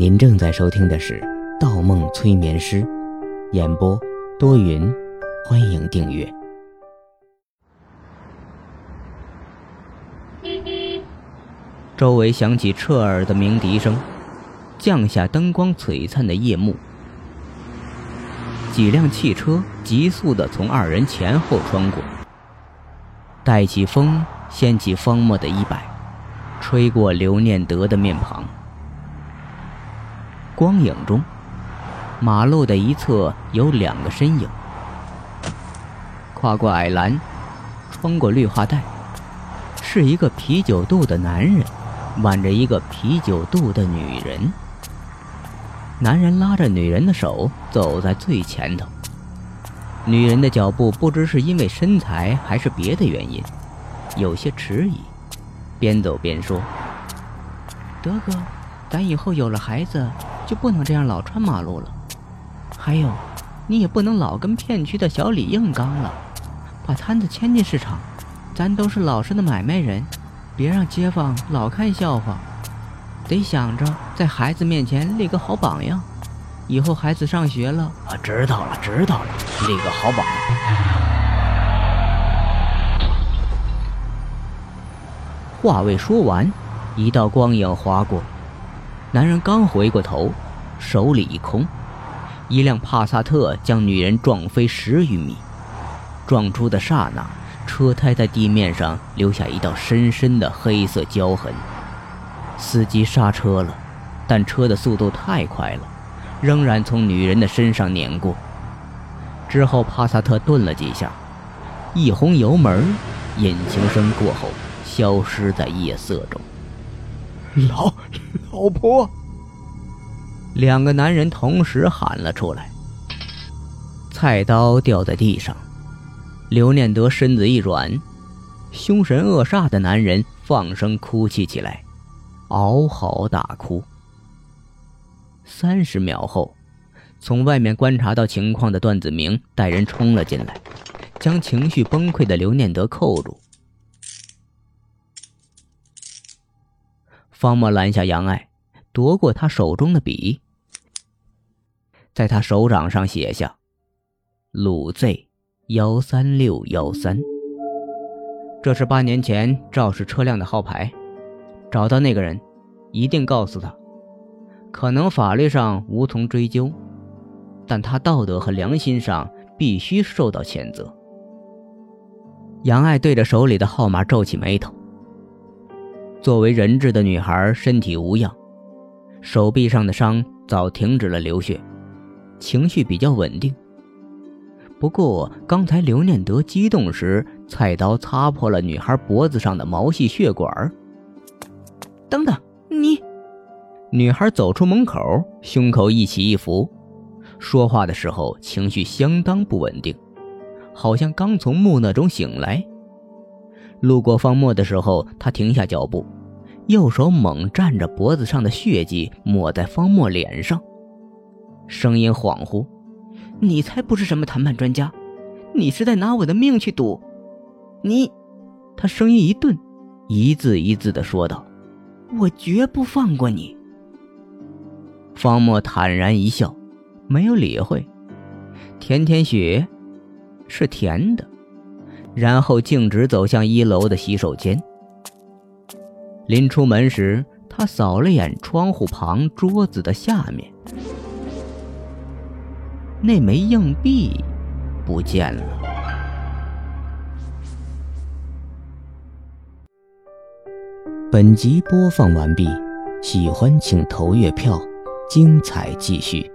您正在收听的是《盗梦催眠师》，演播多云，欢迎订阅。周围响起彻耳的鸣笛声，降下灯光璀璨的夜幕。几辆汽车急速的从二人前后穿过，带起风，掀起方墨的衣摆，吹过刘念德的面庞。光影中，马路的一侧有两个身影，跨过矮栏，穿过绿化带，是一个啤酒肚的男人。挽着一个啤酒肚的女人，男人拉着女人的手走在最前头。女人的脚步不知是因为身材还是别的原因，有些迟疑，边走边说：“德哥，咱以后有了孩子，就不能这样老穿马路了。还有，你也不能老跟片区的小李硬刚了，把摊子迁进市场。咱都是老实的买卖人。”别让街坊老看笑话，得想着在孩子面前立个好榜样。以后孩子上学了，啊，知道了，知道了，立个好榜样。话未说完，一道光影划过，男人刚回过头，手里一空，一辆帕萨特将女人撞飞十余米，撞出的刹那。车胎在地面上留下一道深深的黑色胶痕。司机刹车了，但车的速度太快了，仍然从女人的身上碾过。之后，帕萨特顿了几下，一轰油门，引擎声过后，消失在夜色中。老老婆，两个男人同时喊了出来。菜刀掉在地上。刘念德身子一软，凶神恶煞的男人放声哭泣起来，嗷嚎大哭。三十秒后，从外面观察到情况的段子明带人冲了进来，将情绪崩溃的刘念德扣住。方墨拦下杨爱，夺过他手中的笔，在他手掌上写下“鲁 Z”。幺三六幺三，这是八年前肇事车辆的号牌。找到那个人，一定告诉他，可能法律上无从追究，但他道德和良心上必须受到谴责。杨爱对着手里的号码皱起眉头。作为人质的女孩身体无恙，手臂上的伤早停止了流血，情绪比较稳定。不过，刚才刘念德激动时，菜刀擦破了女孩脖子上的毛细血管。等等，你！女孩走出门口，胸口一起一伏，说话的时候情绪相当不稳定，好像刚从木讷中醒来。路过方墨的时候，他停下脚步，右手猛蘸着脖子上的血迹，抹在方墨脸上，声音恍惚。你才不是什么谈判专家，你是在拿我的命去赌。你，他声音一顿，一字一字的说道：“我绝不放过你。”方墨坦然一笑，没有理会。甜甜雪，是甜的。然后径直走向一楼的洗手间。临出门时，他扫了眼窗户旁桌子的下面。那枚硬币不见了。本集播放完毕，喜欢请投月票，精彩继续。